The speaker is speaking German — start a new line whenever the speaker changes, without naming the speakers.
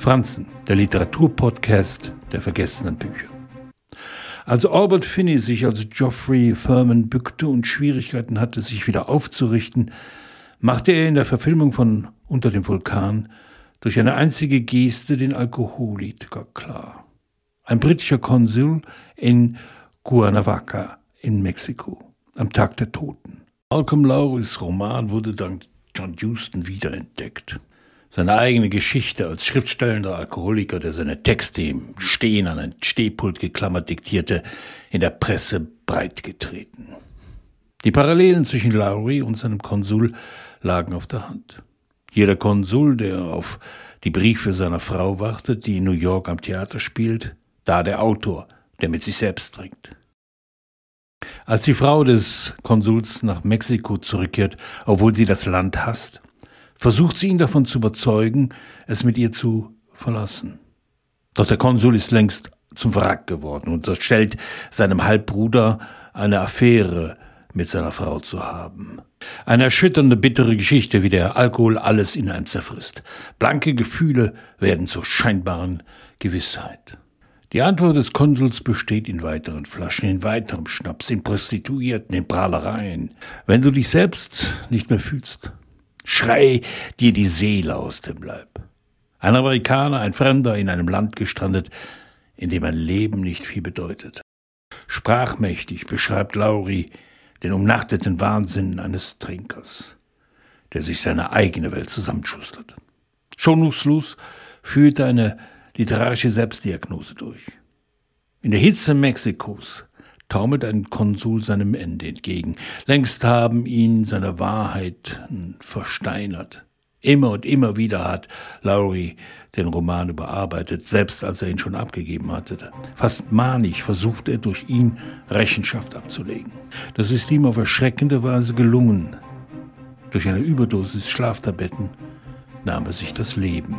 Franzen, der Literaturpodcast der vergessenen Bücher. Als Albert Finney sich als Geoffrey Furman bückte und Schwierigkeiten hatte, sich wieder aufzurichten, machte er in der Verfilmung von Unter dem Vulkan durch eine einzige Geste den Alkoholiker klar. Ein britischer Konsul in Cuernavaca in Mexiko am Tag der Toten. Malcolm Lowrys Roman wurde dank John Huston wiederentdeckt. Seine eigene Geschichte als schriftstellender Alkoholiker, der seine Texte im Stehen an ein Stehpult geklammert diktierte, in der Presse breitgetreten. Die Parallelen zwischen Lowry und seinem Konsul lagen auf der Hand. Jeder Konsul, der auf die Briefe seiner Frau wartet, die in New York am Theater spielt, da der Autor, der mit sich selbst trinkt. Als die Frau des Konsuls nach Mexiko zurückkehrt, obwohl sie das Land hasst, versucht sie ihn davon zu überzeugen, es mit ihr zu verlassen. Doch der Konsul ist längst zum Wrack geworden und unterstellt seinem Halbbruder eine Affäre mit seiner Frau zu haben. Eine erschütternde, bittere Geschichte, wie der Alkohol alles in einem zerfrisst. Blanke Gefühle werden zur scheinbaren Gewissheit. Die Antwort des Konsuls besteht in weiteren Flaschen, in weiterem Schnaps, in Prostituierten, in Prahlereien. Wenn du dich selbst nicht mehr fühlst, schrei dir die Seele aus dem Leib. Ein Amerikaner, ein Fremder in einem Land gestrandet, in dem ein Leben nicht viel bedeutet. Sprachmächtig beschreibt Lauri den umnachteten Wahnsinn eines Trinkers, der sich seine eigene Welt zusammenschustert. Schonungslos führte eine literarische Selbstdiagnose durch. In der Hitze Mexikos taumelt ein Konsul seinem Ende entgegen. Längst haben ihn seine Wahrheiten versteinert. Immer und immer wieder hat Lowry den Roman überarbeitet, selbst als er ihn schon abgegeben hatte. Fast manig versucht er durch ihn Rechenschaft abzulegen. Das ist ihm auf erschreckende Weise gelungen. Durch eine Überdosis Schlaftabletten nahm er sich das Leben.